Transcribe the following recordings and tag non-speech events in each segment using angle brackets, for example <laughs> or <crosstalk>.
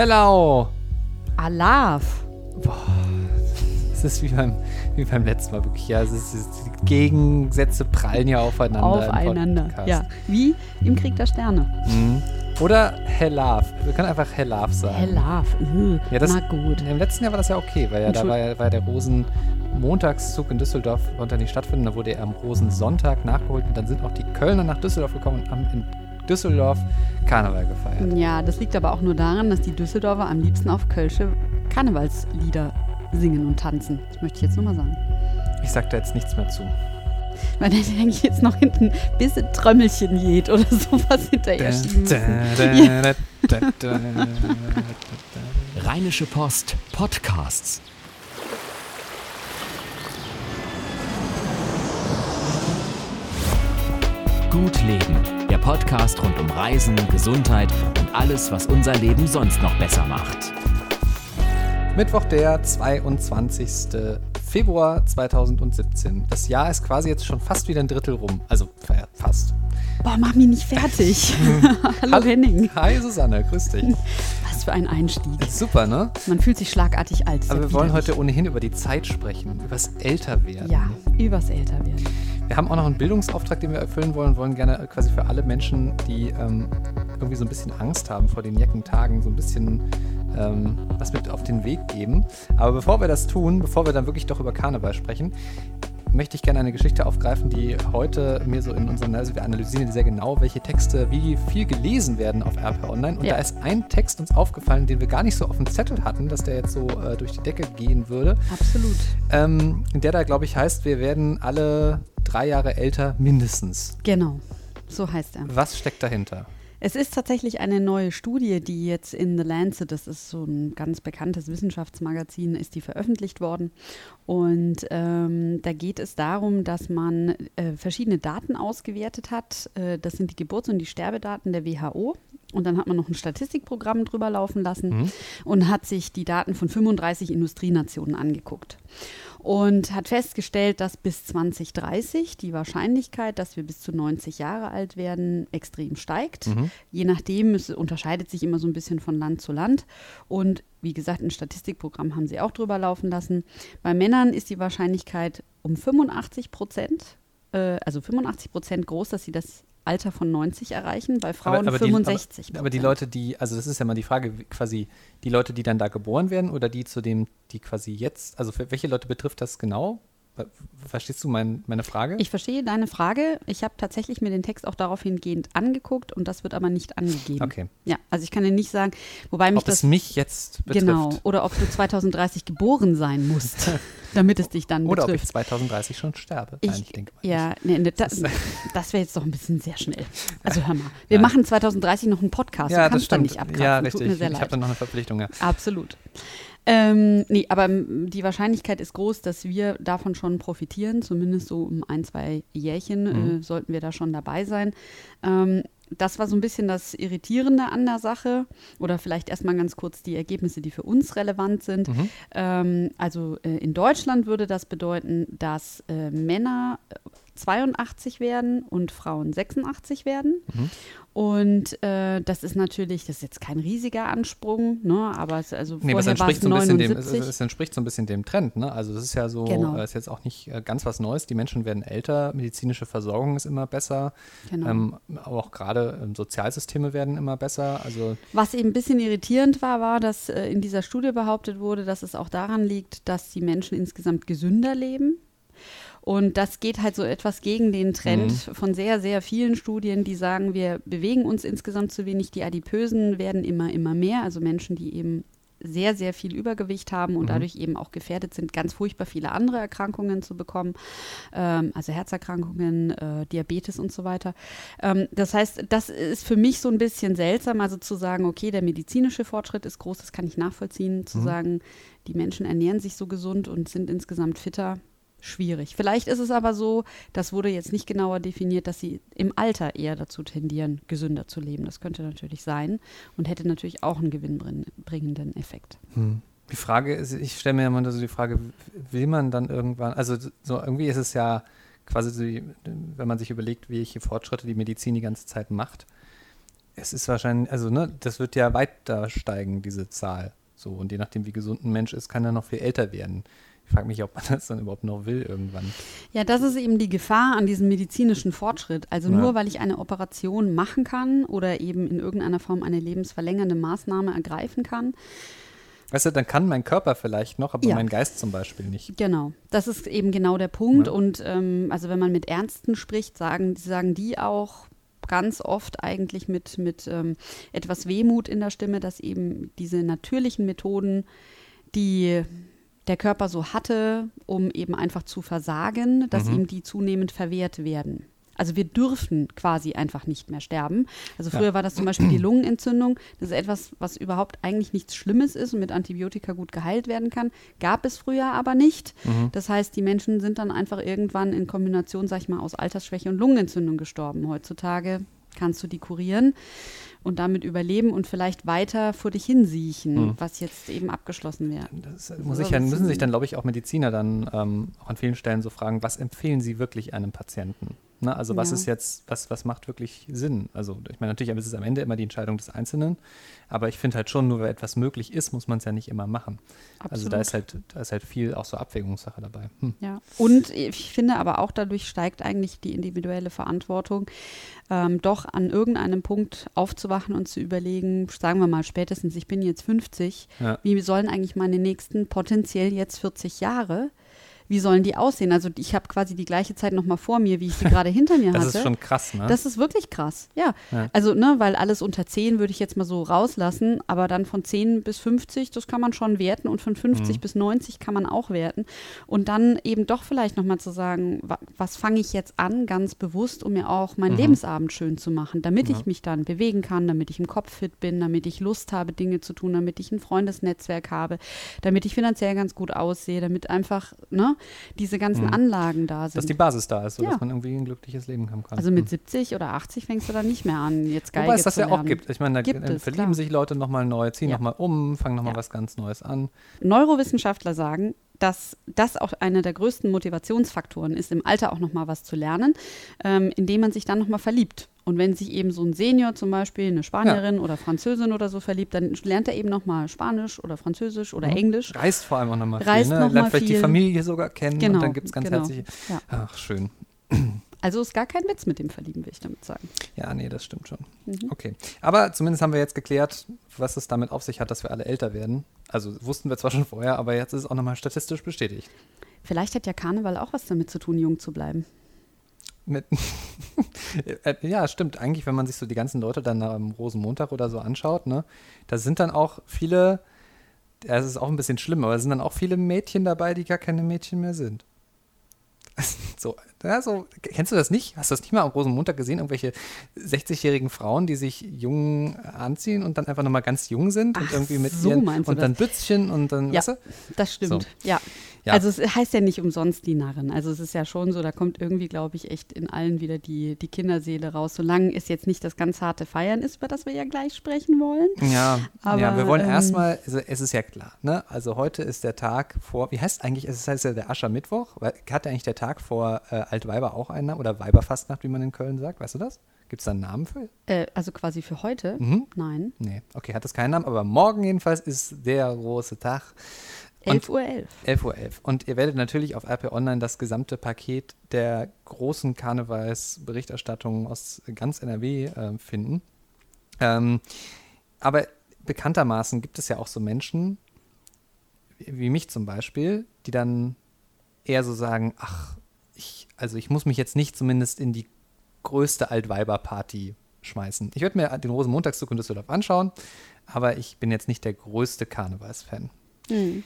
Hello! Alaf. Es ist wie beim, wie beim letzten Mal wirklich. Ja, es ist, es ist, die Gegensätze prallen ja aufeinander. Aufeinander. Ja, wie im Krieg der Sterne. Mhm. Oder Hellaf. Wir können einfach Hellaf sagen. Hellaf. Uh, Ja, das- na gut. Im letzten Jahr war das ja okay, weil ja da war ja, war der Rosenmontagszug in Düsseldorf konnte nicht stattfinden. Da wurde er am Rosensonntag nachgeholt und dann sind auch die Kölner nach Düsseldorf gekommen und haben in Düsseldorf Karneval gefeiert. Ja, das liegt aber auch nur daran, dass die Düsseldorfer am liebsten auf Kölsche Karnevalslieder singen und tanzen. Das möchte ich jetzt nur mal sagen. Ich sag da jetzt nichts mehr zu. Weil dann denke ich jetzt noch hinten bisschen Trömmelchen jed oder sowas hinterher schieben müssen. Rheinische Post Podcasts. Gut Leben, Podcast rund um Reisen, Gesundheit und alles, was unser Leben sonst noch besser macht. Mittwoch, der 22. Februar 2017. Das Jahr ist quasi jetzt schon fast wieder ein Drittel rum. Also fa- fast. Boah, mach mich nicht fertig. <laughs> Hallo Hallo. Henning. Hi Susanne, grüß dich. Was für ein Einstieg. Super, ne? Man fühlt sich schlagartig alt. Aber wir wollen heute ohnehin über die Zeit sprechen, übers Älterwerden. Ja, übers Älterwerden. Wir haben auch noch einen Bildungsauftrag, den wir erfüllen wollen, wollen gerne quasi für alle Menschen, die ähm, irgendwie so ein bisschen Angst haben vor den Jackentagen, so ein bisschen ähm, was mit auf den Weg geben. Aber bevor wir das tun, bevor wir dann wirklich doch über Karneval sprechen, möchte ich gerne eine Geschichte aufgreifen, die heute mir so in unseren, also wir analysieren sehr genau, welche Texte wie viel gelesen werden auf RP Online. Und Ja. da ist ein Text uns aufgefallen, den wir gar nicht so auf dem Zettel hatten, dass der jetzt so äh, durch die Decke gehen würde. Absolut. Ähm, der da, glaube ich, heißt, wir werden alle drei Jahre älter mindestens. Genau. So heißt er. Was steckt dahinter? Es ist tatsächlich eine neue Studie, die jetzt in The Lancet, das ist so ein ganz bekanntes Wissenschaftsmagazin, ist die veröffentlicht worden. Und ähm, da geht es darum, dass man äh, verschiedene Daten ausgewertet hat. Äh, das sind die Geburts- und die Sterbedaten der WHO. Und dann hat man noch ein Statistikprogramm drüber laufen lassen und hat sich die Daten von 35 Industrienationen angeguckt. Und hat festgestellt, dass bis 2030 die Wahrscheinlichkeit, dass wir bis zu 90 Jahre alt werden, extrem steigt. Je nachdem, es unterscheidet sich immer so ein bisschen von Land zu Land. Und wie gesagt, ein Statistikprogramm haben sie auch drüber laufen lassen. Bei Männern ist die Wahrscheinlichkeit um 85 Prozent, äh, also 85 Prozent groß, dass sie das Alter von 90 erreichen, bei Frauen die, 65 aber, aber die Leute, die, also das ist ja mal die Frage, quasi die Leute, die dann da geboren werden oder die zu dem, die quasi jetzt, also für welche Leute betrifft das genau? Ver- Verstehst du mein, meine Frage? Ich verstehe deine Frage. Ich habe tatsächlich mir den Text auch darauf hingehend angeguckt und das wird aber nicht angegeben. Okay. Ja, also ich kann dir nicht sagen, wobei mich Ob es das mich jetzt betrifft. genau oder ob du 2030 geboren sein musst, <laughs> damit es dich dann Oder ob ich betrifft. 2030 schon sterbe. Ich, Nein, ich denke mal ja, nicht. nee, nee, das, <laughs> das wäre jetzt doch ein bisschen sehr schnell. Also hör mal, wir Ja. machen 2030 noch einen Podcast. Ja, du das kannst dann stimmt. nicht abkratzen. Ja, richtig. ich habe dann noch eine Verpflichtung, ja. Absolut. Ähm, nee, aber die Wahrscheinlichkeit ist groß, dass wir davon schon profitieren, zumindest so um ein, zwei Jährchen Mhm. äh, sollten wir da schon dabei sein. Ähm, das war so ein bisschen das Irritierende an der Sache. Oder vielleicht erstmal ganz kurz die Ergebnisse, die für uns relevant sind. Mhm. Ähm, also äh, in Deutschland würde das bedeuten, dass äh, Männer äh, 82 werden und Frauen 86 werden. Mhm. Und äh, das ist natürlich, das ist jetzt kein riesiger Ansprung, ne? aber es, also Nee, war es entspricht so ein bisschen dem, es, 79. es entspricht so ein bisschen dem Trend, ne? Also das ist ja so, Genau. äh, ist jetzt auch nicht äh, ganz was Neues. Die Menschen werden älter, medizinische Versorgung ist immer besser, Genau. ähm, aber auch gerade ähm, Sozialsysteme werden immer besser. Also Was eben ein bisschen irritierend war, war, dass äh, in dieser Studie behauptet wurde, dass es auch daran liegt, dass die Menschen insgesamt gesünder leben. Und das geht halt so etwas gegen den Trend von sehr, sehr vielen Studien, die sagen, wir bewegen uns insgesamt zu wenig. Die Adipösen werden immer, immer mehr. Also Menschen, die eben sehr, sehr viel Übergewicht haben und dadurch eben auch gefährdet sind, ganz furchtbar viele andere Erkrankungen zu bekommen. Ähm, also Herzerkrankungen, äh, Diabetes und so weiter. Ähm, das heißt, das ist für mich so ein bisschen seltsam, also zu sagen, okay, der medizinische Fortschritt ist groß, das kann ich nachvollziehen. Zu sagen, die Menschen ernähren sich so gesund und sind insgesamt fitter, schwierig. Vielleicht ist es aber so, das wurde jetzt nicht genauer definiert, dass sie im Alter eher dazu tendieren, gesünder zu leben. Das könnte natürlich sein und hätte natürlich auch einen gewinnbringenden Effekt. die Frage ist, ich stelle mir immer so die Frage, will man dann irgendwann, also so irgendwie ist es ja quasi so, wenn man sich überlegt, welche Fortschritte die Medizin die ganze Zeit macht, es ist wahrscheinlich, also ne, das wird ja weiter steigen, diese Zahl. So, und je nachdem, wie gesund ein Mensch ist, kann er noch viel älter werden. Ich frage mich, ob man das dann überhaupt noch will irgendwann. Ja, das ist eben die Gefahr an diesem medizinischen Fortschritt. Also Ja. nur weil ich eine Operation machen kann oder eben in irgendeiner Form eine lebensverlängernde Maßnahme ergreifen kann. Weißt du, dann kann mein Körper vielleicht noch, aber Ja. mein Geist zum Beispiel nicht. Genau, das ist eben genau der Punkt. Ja. Und ähm, also wenn man mit Ärzten spricht, sagen, sagen die auch ganz oft eigentlich mit, mit ähm, etwas Wehmut in der Stimme, dass eben diese natürlichen Methoden, die der Körper so hatte, um eben einfach zu versagen, dass Mhm. ihm die zunehmend verwehrt werden. Also wir dürfen quasi einfach nicht mehr sterben. Also Ja. früher war das zum Beispiel die <clears throat> Lungenentzündung. Das ist etwas, was überhaupt eigentlich nichts Schlimmes ist und mit Antibiotika gut geheilt werden kann. Gab es früher aber nicht. Mhm. Das heißt, die Menschen sind dann einfach irgendwann in Kombination, sag ich mal, aus Altersschwäche und Lungenentzündung gestorben. Heutzutage kannst du die kurieren und damit überleben und vielleicht weiter vor dich hinsiechen, Mhm. was jetzt eben abgeschlossen wird. Das muss ich aber ja, was- müssen sich dann, glaube ich, auch Mediziner dann ähm, auch an vielen Stellen so fragen, was empfehlen sie wirklich einem Patienten? Ne? Also was Ja. ist jetzt, was, was macht wirklich Sinn? Also ich meine, natürlich ist es am Ende immer die Entscheidung des Einzelnen, aber ich finde halt schon, nur weil etwas möglich ist, muss man es ja nicht immer machen. Also da Absolut. ist halt, da ist halt viel auch so Abwägungssache dabei. Hm. Ja, und ich finde aber auch dadurch steigt eigentlich die individuelle Verantwortung, ähm, doch an irgendeinem Punkt aufzuwachen und zu überlegen, sagen wir mal spätestens, ich bin jetzt 50, Ja. wie sollen eigentlich meine nächsten potenziell jetzt 40 Jahre, wie sollen die aussehen? Also ich habe quasi die gleiche Zeit noch mal vor mir, wie ich sie gerade hinter mir <laughs> Das hatte. ist schon krass, ne? Das ist wirklich krass, ja. Ja. Also, ne, weil alles unter 10 würde ich jetzt mal so rauslassen, aber dann von 10 bis 50, das kann man schon werten und von 50 Mhm. bis 90 kann man auch werten. Und dann eben doch vielleicht nochmal zu sagen, wa was fange ich jetzt an, ganz bewusst, um mir auch meinen Mhm. Lebensabend schön zu machen, damit Ja. ich mich dann bewegen kann, damit ich im Kopf fit bin, damit ich Lust habe, Dinge zu tun, damit ich ein Freundesnetzwerk habe, damit ich finanziell ganz gut aussehe, damit einfach, ne, diese ganzen Mhm. Anlagen da sind. dass die Basis da ist, sodass Ja. man irgendwie ein glückliches Leben haben kann. Also mit Hm. 70 oder 80 fängst du dann nicht mehr an, jetzt Geige Wobei es das ja auch gibt. Ich meine, da Gibt verlieben klar. sich Leute nochmal neu, ziehen Ja. nochmal um, fangen nochmal Ja. was ganz Neues an. Neurowissenschaftler sagen, dass das auch einer der größten Motivationsfaktoren ist, im Alter auch nochmal was zu lernen, ähm, indem man sich dann nochmal verliebt. Und wenn sich eben so ein Senior zum Beispiel, eine Spanierin oder Französin oder so verliebt, dann lernt er eben nochmal Spanisch oder Französisch oder Mhm. Englisch. Reist vor allem auch nochmal viel. Reist Ne? noch mal Lernt vielleicht die viel. Familie sogar kennen Genau, und dann gibt es ganz genau. herzliche. Ja. Ach, schön. Also ist gar kein Witz mit dem Verlieben, will ich damit sagen. Ja, nee, das stimmt schon. Mhm. Okay. Aber zumindest haben wir jetzt geklärt, was es damit auf sich hat, dass wir alle älter werden. Also wussten wir zwar schon vorher, aber jetzt ist es auch nochmal statistisch bestätigt. Vielleicht hat ja Karneval auch was damit zu tun, jung zu bleiben. Mit <laughs> Äh, ja, stimmt. Eigentlich, wenn man sich so die ganzen Leute dann am Rosenmontag oder so anschaut, ne, da sind dann auch viele, es ist auch ein bisschen schlimm, aber es sind dann auch viele Mädchen dabei, die gar keine Mädchen mehr sind. <laughs> So, ja, so, kennst du das nicht? Hast du das nicht mal am Rosenmontag gesehen? Irgendwelche 60-jährigen Frauen, die sich jung anziehen und dann einfach nochmal ganz jung sind und Ach, irgendwie mit so ihren und dann Bützchen und dann, Ja. weißt du? Das stimmt, So. ja. Ja. Also es heißt ja nicht umsonst die Narren. Also es ist ja schon so, da kommt irgendwie, glaube ich, echt in allen wieder die, die Kinderseele raus, solange es jetzt nicht das ganz harte Feiern ist, über das wir ja gleich sprechen wollen. Ja, Aber, ja wir wollen ähm, erstmal, also es ist ja klar, ne? Also heute ist der Tag vor, wie heißt eigentlich, es heißt ja der Aschermittwoch, hat eigentlich der Tag vor äh, Altweiber auch einen Namen oder Weiberfastnacht, wie man in Köln sagt, weißt du das? Gibt es da einen Namen für? Äh, also quasi für heute? Mhm. Nein. Nee, okay, hat das keinen Namen, aber morgen jedenfalls ist der große Tag. Und 11.11 Uhr. 11. 11.11 Uhr. Und ihr werdet natürlich auf RP Online das gesamte Paket der großen Karnevalsberichterstattung aus ganz NRW äh, finden. Ähm, aber bekanntermaßen gibt es ja auch so Menschen, wie mich zum Beispiel, die dann eher so sagen, ach, ich, also ich muss mich jetzt nicht zumindest in die größte Altweiber-Party schmeißen. Ich werde mir den Rosenmontagszug in Düsseldorf anschauen, aber ich bin jetzt nicht der größte Karnevalsfan. Hm.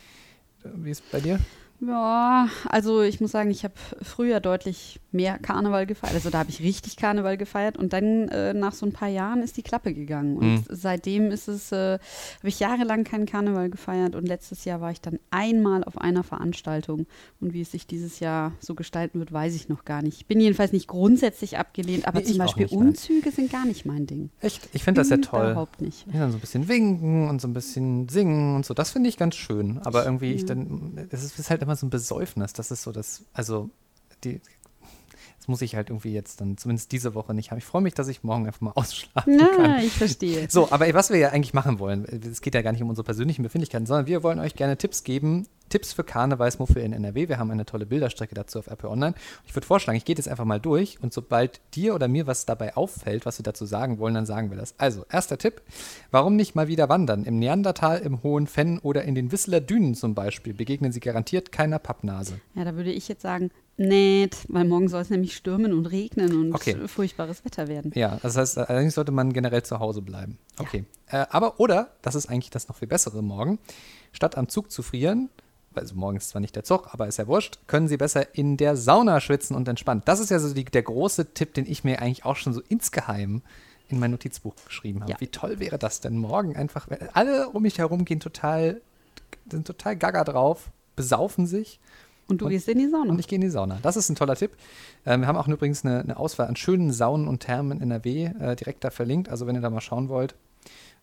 Wie ist es? Ja, also ich muss sagen, ich habe früher deutlich mehr Karneval gefeiert. Also da habe ich richtig Karneval gefeiert und dann äh, nach so ein paar Jahren ist die Klappe gegangen. Und Mhm. seitdem ist es, äh, habe ich jahrelang keinen Karneval gefeiert und letztes Jahr war ich dann einmal auf einer Veranstaltung. Und wie es sich dieses Jahr so gestalten wird, weiß ich noch gar nicht. Ich bin jedenfalls nicht grundsätzlich abgelehnt, aber Nee, zum Beispiel nicht, nein. Umzüge sind gar nicht mein Ding. Echt? Ich finde das ja toll. Überhaupt nicht. Ja, dann so ein bisschen winken und so ein bisschen singen und so. Das finde ich ganz schön. Aber irgendwie, ich dann, es ist, ist halt immer so ein Besäufnis. Das ist so das, also die, Das muss ich halt irgendwie jetzt dann zumindest diese Woche nicht haben. Ich freue mich, dass ich morgen einfach mal <laughs> ausschlafen Na, kann. ich verstehe. So, aber was wir ja eigentlich machen wollen, es geht ja gar nicht um unsere persönlichen Befindlichkeiten, sondern wir wollen euch gerne Tipps geben, Tipps für Karnevalsmuffel in NRW. Wir haben eine tolle Bilderstrecke dazu auf RP Online. Ich würde vorschlagen, ich gehe jetzt einfach mal durch und sobald dir oder mir was dabei auffällt, was wir dazu sagen wollen, dann sagen wir das. Also, erster Tipp, warum nicht mal wieder wandern? Im Neandertal, im Hohen Fenn oder in den Whistler Dünen zum Beispiel begegnen sie garantiert keiner Pappnase. Ja, da würde ich jetzt sagen, nett, weil morgen soll es nämlich stürmen und regnen und Okay. furchtbares Wetter werden. Ja, das heißt, allerdings sollte man generell zu Hause bleiben. Okay. Äh, aber, oder, das ist eigentlich das noch viel bessere morgen, statt am Zug zu frieren, also morgen ist zwar nicht der Zug, aber ist ja wurscht, können Sie besser in der Sauna schwitzen und entspannen. Das ist ja so die, der große Tipp, den ich mir eigentlich auch schon so insgeheim in mein Notizbuch geschrieben habe. Ja. Wie toll wäre das denn morgen einfach, wenn alle um mich herum gehen total, sind total gaga drauf, besaufen sich Und du Und- gehst in die Sauna. und ich gehe in die Sauna. Das ist ein toller Tipp. Ähm, wir haben auch übrigens eine, eine Auswahl an schönen Saunen und Thermen in NRW äh, direkt da verlinkt. Also wenn ihr da mal schauen wollt,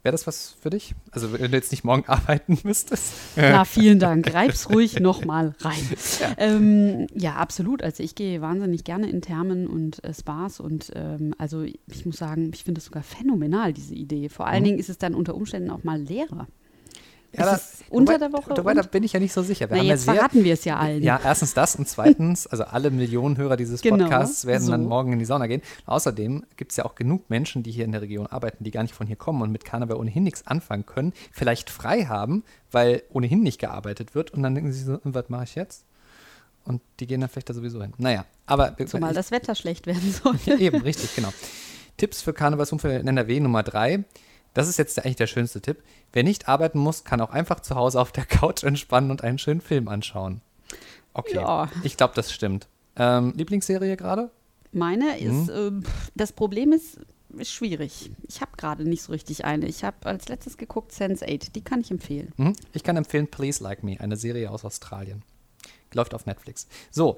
wäre das was für dich? Also wenn du jetzt nicht morgen <laughs> arbeiten müsstest. Na, vielen Dank. Reib's ruhig nochmal rein. Ja. Ähm, ja, absolut. Also ich gehe wahnsinnig gerne in Thermen und äh, Spas und ähm, also ich muss sagen, ich finde es sogar phänomenal, diese Idee. Vor allen Mhm. Dingen ist es dann unter Umständen auch mal leerer. Ja, Ist es unter wobei- der Woche Wobei, da bin ich ja nicht so sicher. Wir Na, haben ja jetzt sehr, verraten wir es ja allen. Ja, erstens das und zweitens, also alle Millionen Hörer dieses Genau, Podcasts werden dann so. morgen in die Sauna gehen. Außerdem gibt es ja auch genug Menschen, die hier in der Region arbeiten, die gar nicht von hier kommen und mit Karneval ohnehin nichts anfangen können, vielleicht frei haben, weil ohnehin nicht gearbeitet wird und dann denken sie so, "Und was mache ich jetzt? Und die gehen dann vielleicht da sowieso hin. Naja, aber Zumal ich- das Wetter schlecht werden soll. ja, eben, richtig, genau. Tipps für Karnevalsumfeld in NRW Nummer drei. Das ist jetzt eigentlich der schönste Tipp. Wer nicht arbeiten muss, kann auch einfach zu Hause auf der Couch entspannen und einen schönen Film anschauen. Okay, Ja. ich glaube, das stimmt. Ähm, Lieblingsserie gerade? Meine ist, Mhm. ähm, das Problem ist, ist schwierig. Ich habe gerade nicht so richtig eine. Ich habe als letztes geguckt Sense8. Die kann ich empfehlen. Mhm. Ich kann empfehlen Please Like Me, eine Serie aus Australien. Läuft auf Netflix. So,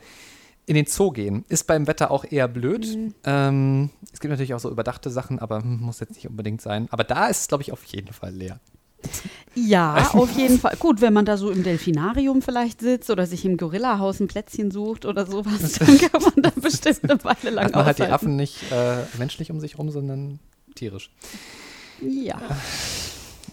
in den Zoo gehen ist beim Wetter auch eher blöd. Mhm. Ähm, es gibt natürlich auch so überdachte Sachen, aber muss jetzt nicht unbedingt sein. Aber da ist es, glaube ich, auf jeden Fall leer. Ja, <laughs> auf jeden Fall. Gut, wenn man da so im Delfinarium vielleicht sitzt oder sich im Gorillahaus ein Plätzchen sucht oder sowas, <laughs> dann kann man da bestimmt eine Weile lang Hat man halt die aushalten. Affen nicht äh, menschlich um sich rum, sondern tierisch. Ja. <laughs>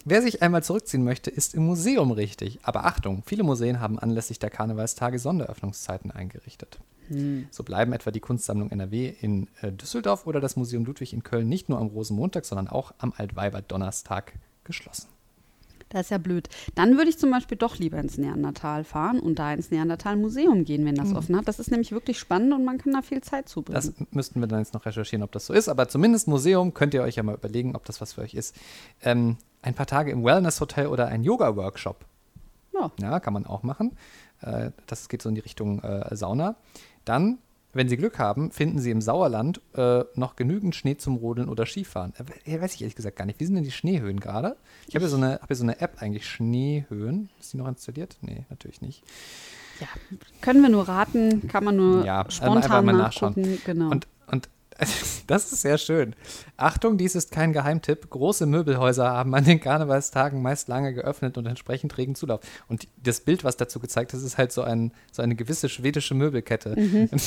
Wer sich einmal zurückziehen möchte, ist im Museum richtig. Aber Achtung, viele Museen haben anlässlich der Karnevalstage Sonderöffnungszeiten eingerichtet. Hm. So bleiben etwa die Kunstsammlung NRW in äh, Düsseldorf oder das Museum Ludwig in Köln nicht nur am Rosenmontag, sondern auch am Altweiber-Donnerstag geschlossen. Das ist ja blöd. Dann würde ich zum Beispiel doch lieber ins Neandertal fahren und da ins Neandertal-Museum gehen, wenn das offen hat. Das ist nämlich wirklich spannend und man kann da viel Zeit zubringen. Das müssten wir dann jetzt noch recherchieren, ob das so ist. Aber zumindest Museum könnt ihr euch ja mal überlegen, ob das was für euch ist. Ähm, ein paar Tage im Wellness-Hotel oder ein Yoga-Workshop. ja. Ja, kann man auch machen. Äh, das geht so in die Richtung äh, Sauna. Dann, wenn Sie Glück haben, finden Sie im Sauerland äh, noch genügend Schnee zum Rodeln oder Skifahren. Äh, weiß ich ehrlich gesagt gar nicht. Wie sind denn die Schneehöhen gerade? Ich habe hier, so eine- hab hier so eine App eigentlich, Schneehöhen. Ist die noch installiert? Nee, natürlich nicht. ja. Können wir nur raten, kann man nur Ja, einfach spontan mal nachschauen. Genau. Und <laughs> das ist sehr schön. Achtung, dies ist kein Geheimtipp. Große Möbelhäuser haben an den Karnevalstagen meist lange geöffnet und entsprechend regen Zulauf. Und das Bild, was dazu gezeigt ist, ist halt so, ein, so eine gewisse schwedische Möbelkette. <laughs>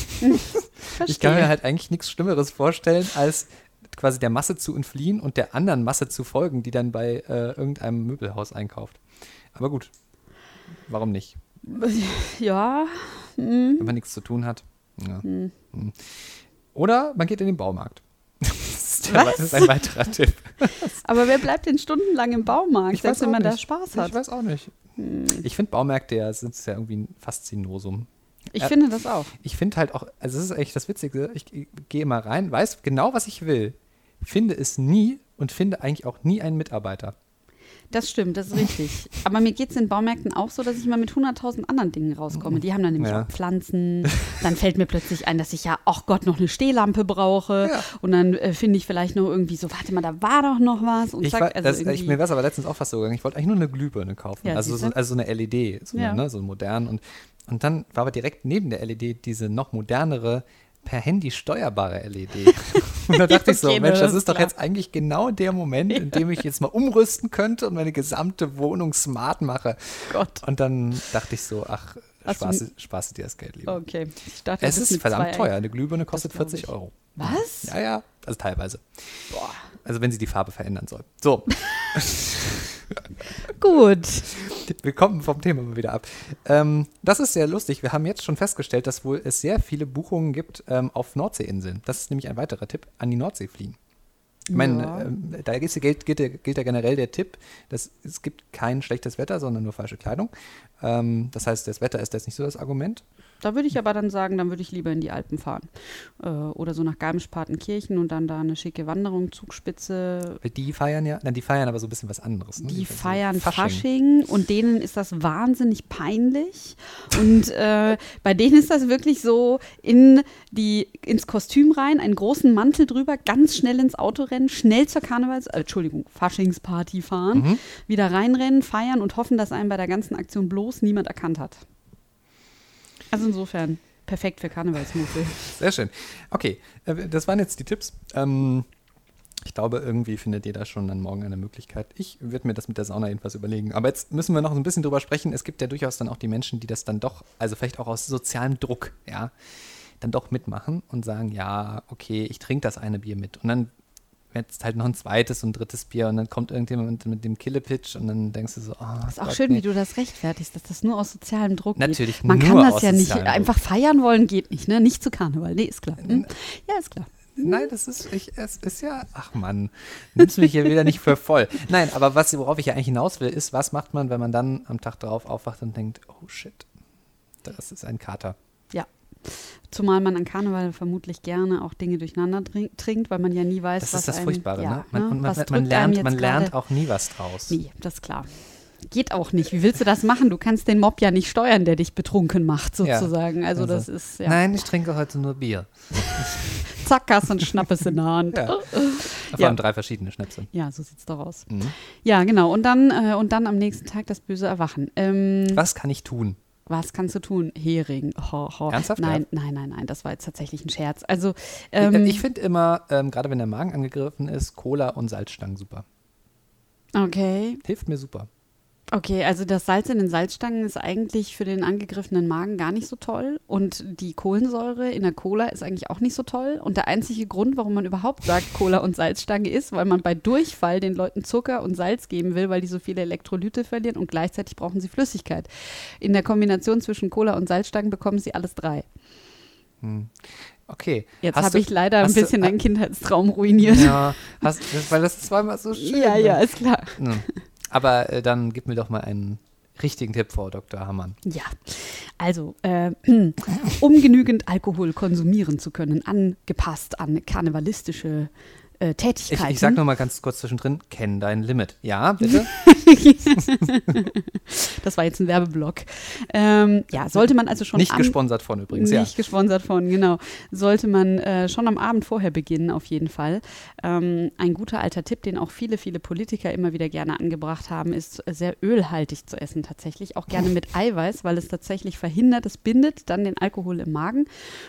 Ich kann mir halt eigentlich nichts Schlimmeres vorstellen, als quasi der Masse zu entfliehen und der anderen Masse zu folgen, die dann bei äh, irgendeinem Möbelhaus einkauft. Aber gut, warum nicht? ja, Wenn man nichts zu tun hat. Ja. Hm. Oder man geht in den Baumarkt. <laughs> Das ist, der, Was? das ist ein weiterer Tipp. <laughs> aber wer bleibt denn stundenlang im Baumarkt, selbst wenn man da nicht. Spaß hat? Ich weiß auch nicht. Ich finde Baumärkte ja, sind ja irgendwie ein Faszinosum. Ich Äh, finde das auch. Ich finde halt auch, also das ist eigentlich das Witzige, ich gehe immer rein, weiß genau, was ich will, finde es nie und finde eigentlich auch nie einen Mitarbeiter. Das stimmt, das ist richtig. Aber mir geht es in Baumärkten auch so, dass ich mal mit 100.000 anderen Dingen rauskomme. Die haben dann nämlich Ja. auch Pflanzen. Dann fällt mir plötzlich ein, dass ich ja, ach Gott, noch eine Stehlampe brauche. Ja. Und dann äh, finde ich vielleicht noch irgendwie so, warte mal, da war doch noch was. Und Ich zack, war, also das, ich, mir wäre es aber letztens auch fast so gegangen. Ich wollte eigentlich nur eine Glühbirne kaufen. Ja, also, so, also so eine LED, so, ne, so modern. Und, und dann war aber direkt neben der LED diese noch modernere, per Handy steuerbare LED. <laughs> Und da dachte ich so, Okay, Mensch, das ist doch klar. jetzt eigentlich genau der Moment, in dem ich jetzt mal umrüsten könnte und meine gesamte Wohnung smart mache. Gott. Und dann dachte ich so, ach, du- Spaß, Spaß dir das Geld lieber. Okay. Ich dachte, Es ist verdammt teuer. Eine Glühbirne kostet glaub 40 ich. Euro. Was? Ja, ja, also teilweise. Boah. Also wenn sie die Farbe verändern soll. So, <laughs> <laughs> Gut. wir kommen vom Thema mal wieder ab. Ähm, das ist sehr lustig. Wir haben jetzt schon festgestellt, dass wohl es sehr viele Buchungen gibt ähm, auf Nordseeinseln. Das ist nämlich ein weiterer Tipp, an die Nordsee fliegen. Ich meine, Ja. ähm, da gilt, gilt, gilt, ja generell der Tipp, dass es gibt kein schlechtes Wetter, sondern nur falsche Kleidung. Ähm, das heißt, das Wetter ist jetzt nicht so das Argument. Da würde ich aber dann sagen, dann würde ich lieber in die Alpen fahren. Äh, oder so nach Garmisch-Partenkirchen und dann da eine schicke Wanderung, Zugspitze. Weil die feiern ja, nein, die feiern aber so ein bisschen was anderes. Ne? Die so feiern Fasching. und denen ist das wahnsinnig peinlich. Und äh, bei denen ist das wirklich so in die, ins Kostüm rein, einen großen Mantel drüber, ganz schnell ins Auto rennen, schnell zur Karnevals, äh, Entschuldigung, Faschingsparty fahren, Mhm. wieder reinrennen, feiern und hoffen, dass einen bei der ganzen Aktion bloß niemand erkannt hat. Also insofern perfekt für Karnevalsmuffel. Sehr schön. Okay, äh, das waren jetzt die Tipps. Ähm, ich glaube, irgendwie findet ihr da schon dann morgen eine Möglichkeit. Ich würde mir das mit der Sauna jedenfalls überlegen. Aber jetzt müssen wir noch ein bisschen drüber sprechen. Es gibt ja durchaus dann auch die Menschen, die das dann doch, also vielleicht auch aus sozialem Druck, ja, dann doch mitmachen und sagen, ja, okay, ich trinke das eine Bier mit. Und dann jetzt halt noch ein zweites und drittes Bier und dann kommt irgendjemand mit, mit dem Killepitch und dann denkst du so, oh, Ist auch schön, nee. wie du das rechtfertigst, dass das nur aus sozialem Druck Natürlich geht. Man nur kann das aus ja nicht Druck. einfach feiern wollen, geht nicht, ne? Nicht zu Karneval. Nee, ist klar. Hm? Ja, ist klar. Nein, das ist, ich, es ist ja, ach Mann, nimmst mich hier wieder nicht für voll. Nein, aber was, worauf ich ja eigentlich hinaus will, ist, was macht man, wenn man dann am Tag darauf aufwacht und denkt, oh shit, das ist ein Kater. Ja. Zumal man an Karneval vermutlich gerne auch Dinge durcheinander trink, trinkt, weil man ja nie weiß, Das was ist das einem- Furchtbare, ja, ne? Man, und man, man, einem lernt, man lernt auch nie was draus. Nee, das ist klar. Geht auch nicht. Wie willst du das machen? Du kannst den Mob ja nicht steuern, der dich betrunken macht, Ja. sozusagen. Also, Also, das ist, ja. Nein, ich trinke heute nur Bier. <laughs> Zack, hast einen Schnappes in der Hand. Ja. Ja. Vor allem drei verschiedene Schnäpse. Ja, so sieht's doch aus. Mhm. Ja, genau. Und dann, äh, und dann am nächsten Tag das böse Erwachen. Ähm, Was kann ich tun? Was kannst du tun? Hering. Ho, ho. Ernsthaft, Nein, nein, nein, nein. Das war jetzt tatsächlich ein Scherz. Also, ähm, ich finde immer, ähm, gerade wenn der Magen angegriffen ist, Cola und Salzstangen super. okay. Hilft mir super. Okay, also das Salz in den Salzstangen ist eigentlich für den angegriffenen Magen gar nicht so toll. Und die Kohlensäure in der Cola ist eigentlich auch nicht so toll. Und der einzige Grund, warum man überhaupt sagt Cola und Salzstange ist, weil man bei Durchfall den Leuten Zucker und Salz geben will, weil die so viele Elektrolyte verlieren und gleichzeitig brauchen sie Flüssigkeit. In der Kombination zwischen Cola und Salzstangen bekommen sie alles drei. Okay. Jetzt habe ich leider ein hast du- bisschen deinen Kindheitstraum ruiniert. Ja, hast, weil das zweimal so schön. ja, ne? ja, ist klar. Hm. Aber äh, dann gib mir doch mal einen richtigen Tipp vor, Dr. Hammann. Ja, also äh, <clears throat> um genügend Alkohol konsumieren zu können, angepasst an karnevalistische äh, Ich, Tätigkeiten. ich sag noch mal ganz kurz zwischendrin, kenn dein Limit. Ja, bitte? <laughs> das war jetzt ein Werbeblock. Ähm, ja, sollte man also schon Nicht gesponsert von übrigens, ja. Nicht gesponsert von, genau. Sollte man äh, schon am Abend vorher beginnen, auf jeden Fall. Ähm, ein guter alter Tipp, den auch viele, viele Politiker immer wieder gerne angebracht haben, ist sehr ölhaltig zu essen tatsächlich. Auch gerne mit Eiweiß, weil es tatsächlich verhindert, es bindet dann den Alkohol im Magen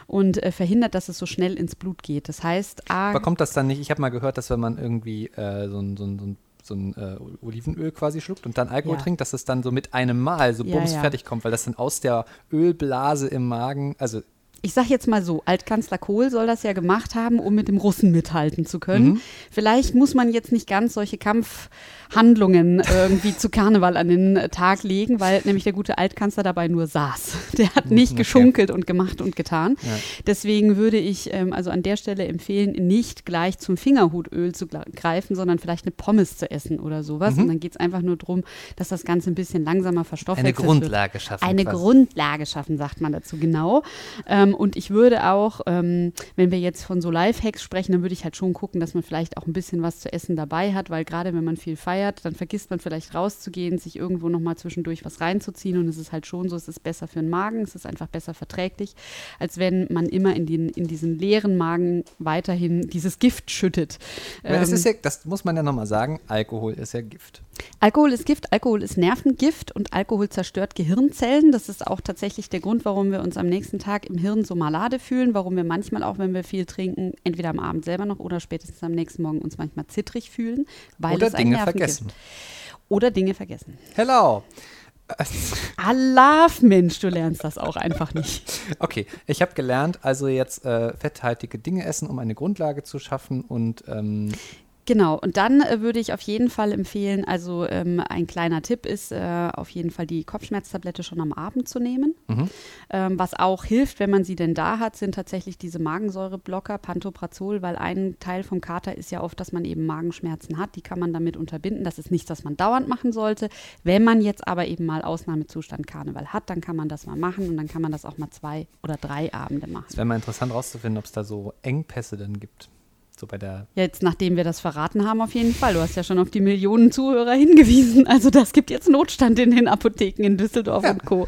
und äh, verhindert, dass es so schnell ins Blut geht. Das heißt, A, Aber kommt das dann nicht? Ich habe mal gehört, dass wenn man irgendwie äh, so ein, so ein, so ein so ein äh, Olivenöl quasi schluckt und dann Alkohol Ja. trinkt, dass es dann so mit einem Mal so Ja, bums ja. fertig kommt, weil das dann aus der Ölblase im Magen, also ich sag jetzt mal so, Altkanzler Kohl soll das ja gemacht haben, um mit dem Russen mithalten zu können. Mhm. Vielleicht muss man jetzt nicht ganz solche Kampfhandlungen irgendwie zu Karneval an den äh, Tag legen, weil nämlich der gute Altkanzler dabei nur saß. <laughs> Der hat nicht geschunkelt und gemacht und getan. Ja. Deswegen würde ich ähm, also an der Stelle empfehlen, nicht gleich zum Fingerhutöl zu greifen, sondern vielleicht eine Pommes zu essen oder sowas. Mhm. Und dann geht es einfach nur darum, dass das Ganze ein bisschen langsamer eine verstoffwechselt wird. Grundlage schaffen. Eine quasi. Grundlage schaffen, sagt man dazu, genau. Ähm, und ich würde auch, ähm, wenn wir jetzt von so Lifehacks sprechen, dann würde ich halt schon gucken, dass man vielleicht auch ein bisschen was zu essen dabei hat, weil gerade wenn man viel feiert, dann vergisst man vielleicht rauszugehen, sich irgendwo nochmal zwischendurch was reinzuziehen. Und es ist halt schon so, es ist besser für den Magen, es ist einfach besser verträglich, als wenn man immer in, den, in diesen leeren Magen weiterhin dieses Gift schüttet. Es Ähm, ja, das muss man ja nochmal sagen, Alkohol ist ja Gift. Alkohol ist Gift, Alkohol ist Nervengift und Alkohol zerstört Gehirnzellen. Das ist auch tatsächlich der Grund, warum wir uns am nächsten Tag im Hirn so malade fühlen, warum wir manchmal auch, wenn wir viel trinken, entweder am Abend selber noch oder spätestens am nächsten Morgen uns manchmal zittrig fühlen, weil Oder es ein Dinge Nervengift vergessen. Oder Dinge vergessen. Hello. <laughs> Alaf, Mensch, du lernst das auch einfach nicht. <laughs> Okay, ich habe gelernt, also jetzt äh, fetthaltige Dinge essen, um eine Grundlage zu schaffen und ähm, Genau, und dann äh, würde ich auf jeden Fall empfehlen, also ähm, ein kleiner Tipp ist, äh, auf jeden Fall die Kopfschmerztablette schon am Abend zu nehmen. Mhm. Ähm, was auch hilft, wenn man sie denn da hat, sind tatsächlich diese Magensäureblocker, Pantoprazol, weil ein Teil vom Kater ist ja oft, dass man eben Magenschmerzen hat. Die kann man damit unterbinden. Das ist nichts, was man dauernd machen sollte. Wenn man jetzt aber eben mal Ausnahmezustand Karneval hat, dann kann man das mal machen und dann kann man das auch mal zwei oder drei Abende machen. es wäre mal interessant rauszufinden, ob es da so Engpässe denn gibt. So bei der Jetzt, nachdem wir das verraten haben, auf jeden Fall. Du hast ja schon auf die Millionen Zuhörer hingewiesen. Also das gibt jetzt Notstand in den Apotheken in Düsseldorf Ja. und Co.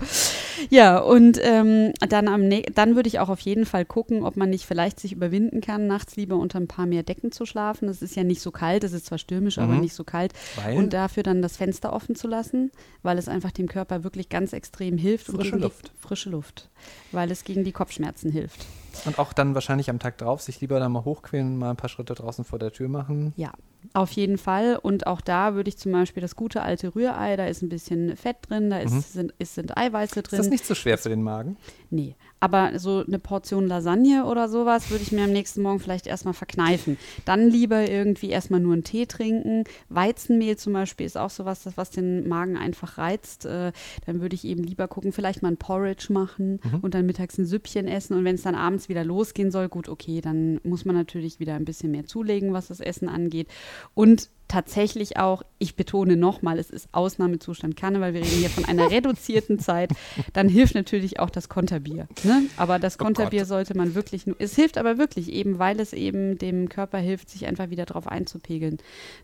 Ja, und ähm, dann, am dann würde ich auch auf jeden Fall gucken, ob man nicht vielleicht sich überwinden kann, nachts lieber unter ein paar mehr Decken zu schlafen. Es ist ja nicht so kalt, es ist zwar stürmisch, aber Mhm. nicht so kalt. Weil? Und dafür dann das Fenster offen zu lassen, weil es einfach dem Körper wirklich ganz extrem hilft. und Frische gegen Luft. Die, frische Luft, weil es gegen die Kopfschmerzen hilft. Und auch dann wahrscheinlich am Tag drauf sich lieber dann mal hochquälen, mal ein paar Schritte draußen vor der Tür machen. Ja, auf jeden Fall. Und auch da würde ich zum Beispiel das gute alte Rührei, da ist ein bisschen Fett drin, da ist, Mhm. sind, ist, sind Eiweiße Ist drin. das nicht so schwer für den Magen? Nee, aber so eine Portion Lasagne oder sowas würde ich mir am nächsten Morgen vielleicht erstmal verkneifen. Dann lieber irgendwie erstmal nur einen Tee trinken. Weizenmehl zum Beispiel ist auch sowas, das, was den Magen einfach reizt. Äh, dann würde ich eben lieber gucken, vielleicht mal ein Porridge machen und dann mittags ein Süppchen essen. Und wenn es dann abends wieder losgehen soll, gut, okay, dann muss man natürlich wieder ein bisschen mehr zulegen, was das Essen angeht. Und tatsächlich auch, ich betone nochmal, es ist Ausnahmezustand Karneval, wir reden hier von einer <laughs> reduzierten Zeit, dann hilft natürlich auch das Konterbier. Ne? Aber das Oh Konterbier Gott. sollte man wirklich, nur, es hilft aber wirklich eben, weil es eben dem Körper hilft, sich einfach wieder drauf einzupegeln.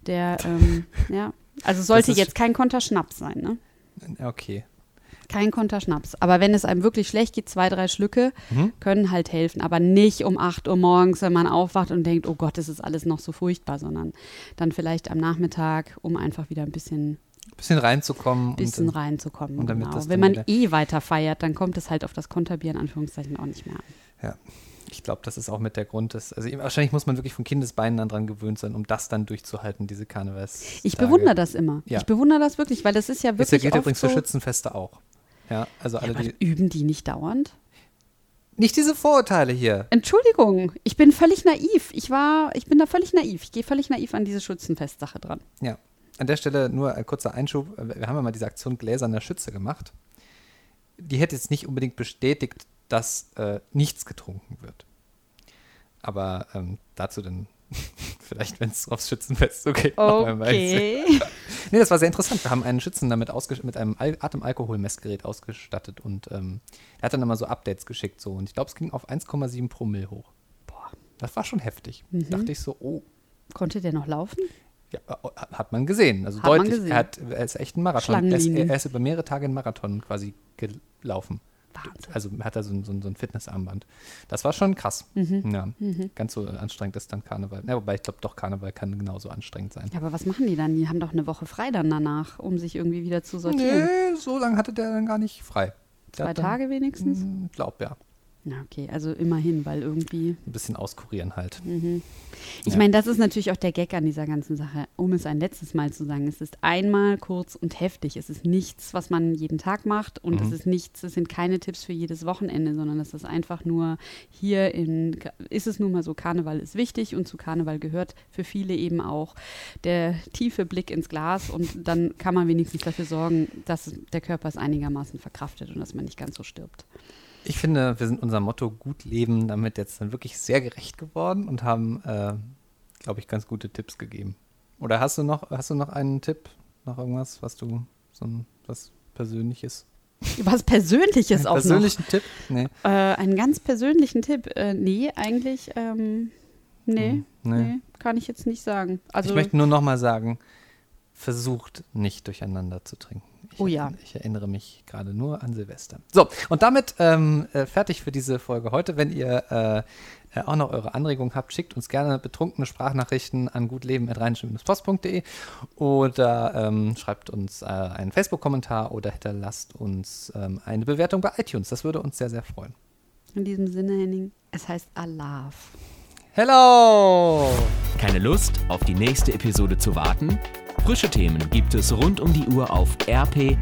Der, ähm, <laughs> ja, also es sollte jetzt kein Konterschnaps sein, ne? Okay. Kein Konterschnaps. Aber wenn es einem wirklich schlecht geht, zwei, drei Schlücke Mhm. können halt helfen. Aber nicht um 8 Uhr morgens, wenn man aufwacht und denkt, oh Gott, das ist alles noch so furchtbar, sondern dann vielleicht am Nachmittag, um einfach wieder ein bisschen, Bisschen reinzukommen. bisschen und, reinzukommen. und damit genau. das Wenn man wieder- eh weiter feiert, dann kommt es halt auf das Konterbier in Anführungszeichen auch nicht mehr an. Ja. Ich glaube, das ist auch mit der Grund, dass, also wahrscheinlich muss man wirklich von Kindesbeinen an dran gewöhnt sein, um das dann durchzuhalten, diese Karnevals. Ich bewundere das immer. Ja. Ich bewundere das wirklich, weil das ist ja Das wirklich gilt oft übrigens so, für Schützenfeste auch. Ja, also alle, aber die. üben die nicht dauernd? Nicht diese Vorurteile hier. Entschuldigung, ich bin völlig naiv. Ich war, ich bin da völlig naiv. Ich gehe völlig naiv an diese Schützenfestsache dran. Ja. An der Stelle nur ein kurzer Einschub. Wir haben ja mal diese Aktion Gläserner Schütze gemacht. Die hätte jetzt nicht unbedingt bestätigt, dass äh, nichts getrunken wird. Aber ähm, dazu dann vielleicht, wenn es aufs Schützenfest so geht. Okay. <laughs> Nee, das war sehr interessant. Wir haben einen Schützen damit mit einem Al Atemalkoholmessgerät ausgestattet und ähm, er hat dann immer so Updates geschickt. So. Und ich glaube, es ging auf 1,7 Promille hoch. Boah, das war schon heftig. Mhm. Dachte ich so, oh, Konnte der noch laufen? ja, äh, hat man gesehen. Also Hat man deutlich. gesehen. Er, hat, er ist echt ein Marathon. Er ist, er ist über mehrere Tage einen Marathon quasi gelaufen. Wahnsinn. Also hat er so, ein- so, so ein Fitnessarmband. Das war schon krass. Mhm. Ja, ganz so anstrengend ist dann Karneval. Ja, wobei ich glaube, doch Karneval kann genauso anstrengend sein. Ja, aber was machen die dann? Die haben doch eine Woche frei dann danach, um sich irgendwie wieder zu sortieren. Nee, so lange hatte der dann gar nicht frei. Der Zwei hat dann- Tage wenigstens? Hm, Glaub ja. Na, okay, also immerhin, weil irgendwie. Ein bisschen auskurieren halt. Ich Ja. meine, das ist natürlich auch der Gag an dieser ganzen Sache. Um es ein letztes Mal zu sagen, es ist einmal kurz und heftig. Es ist nichts, was man jeden Tag macht und es ist nichts, es sind keine Tipps für jedes Wochenende, sondern es ist einfach nur hier in, ist es nun mal so, Karneval ist wichtig und zu Karneval gehört für viele eben auch der tiefe Blick ins Glas und dann kann man wenigstens dafür sorgen, dass der Körper es einigermaßen verkraftet und dass man nicht ganz so stirbt. Ich finde, wir sind unserem Motto gut leben damit jetzt dann wirklich sehr gerecht geworden und haben, äh, glaube ich, ganz gute Tipps gegeben. Oder hast du noch, hast du noch einen Tipp? Noch irgendwas, was du, so ein, was Persönliches? Was Persönliches Einen auch persönlichen Tipp? Nee. noch. Äh, einen ganz persönlichen Tipp. Äh, nee, eigentlich, ähm, nee, Hm, nee. nee. kann ich jetzt nicht sagen. Also, ich möchte nur noch mal sagen, versucht nicht durcheinander zu trinken. Ich, Oh ja. Ich erinnere mich gerade nur an Silvester. So, und damit ähm, äh, fertig für diese Folge heute. Wenn ihr äh, äh, auch noch eure Anregungen habt, schickt uns gerne betrunkene Sprachnachrichten an gutleben.rheinische-post.de oder ähm, schreibt uns äh, einen Facebook-Kommentar oder hinterlasst uns ähm, eine Bewertung bei iTunes. Das würde uns sehr, sehr freuen. in diesem Sinne, Henning, es heißt Alaf. Hello! Keine Lust, auf die nächste Episode zu warten? Frische Themen gibt es rund um die Uhr auf rp-online.de.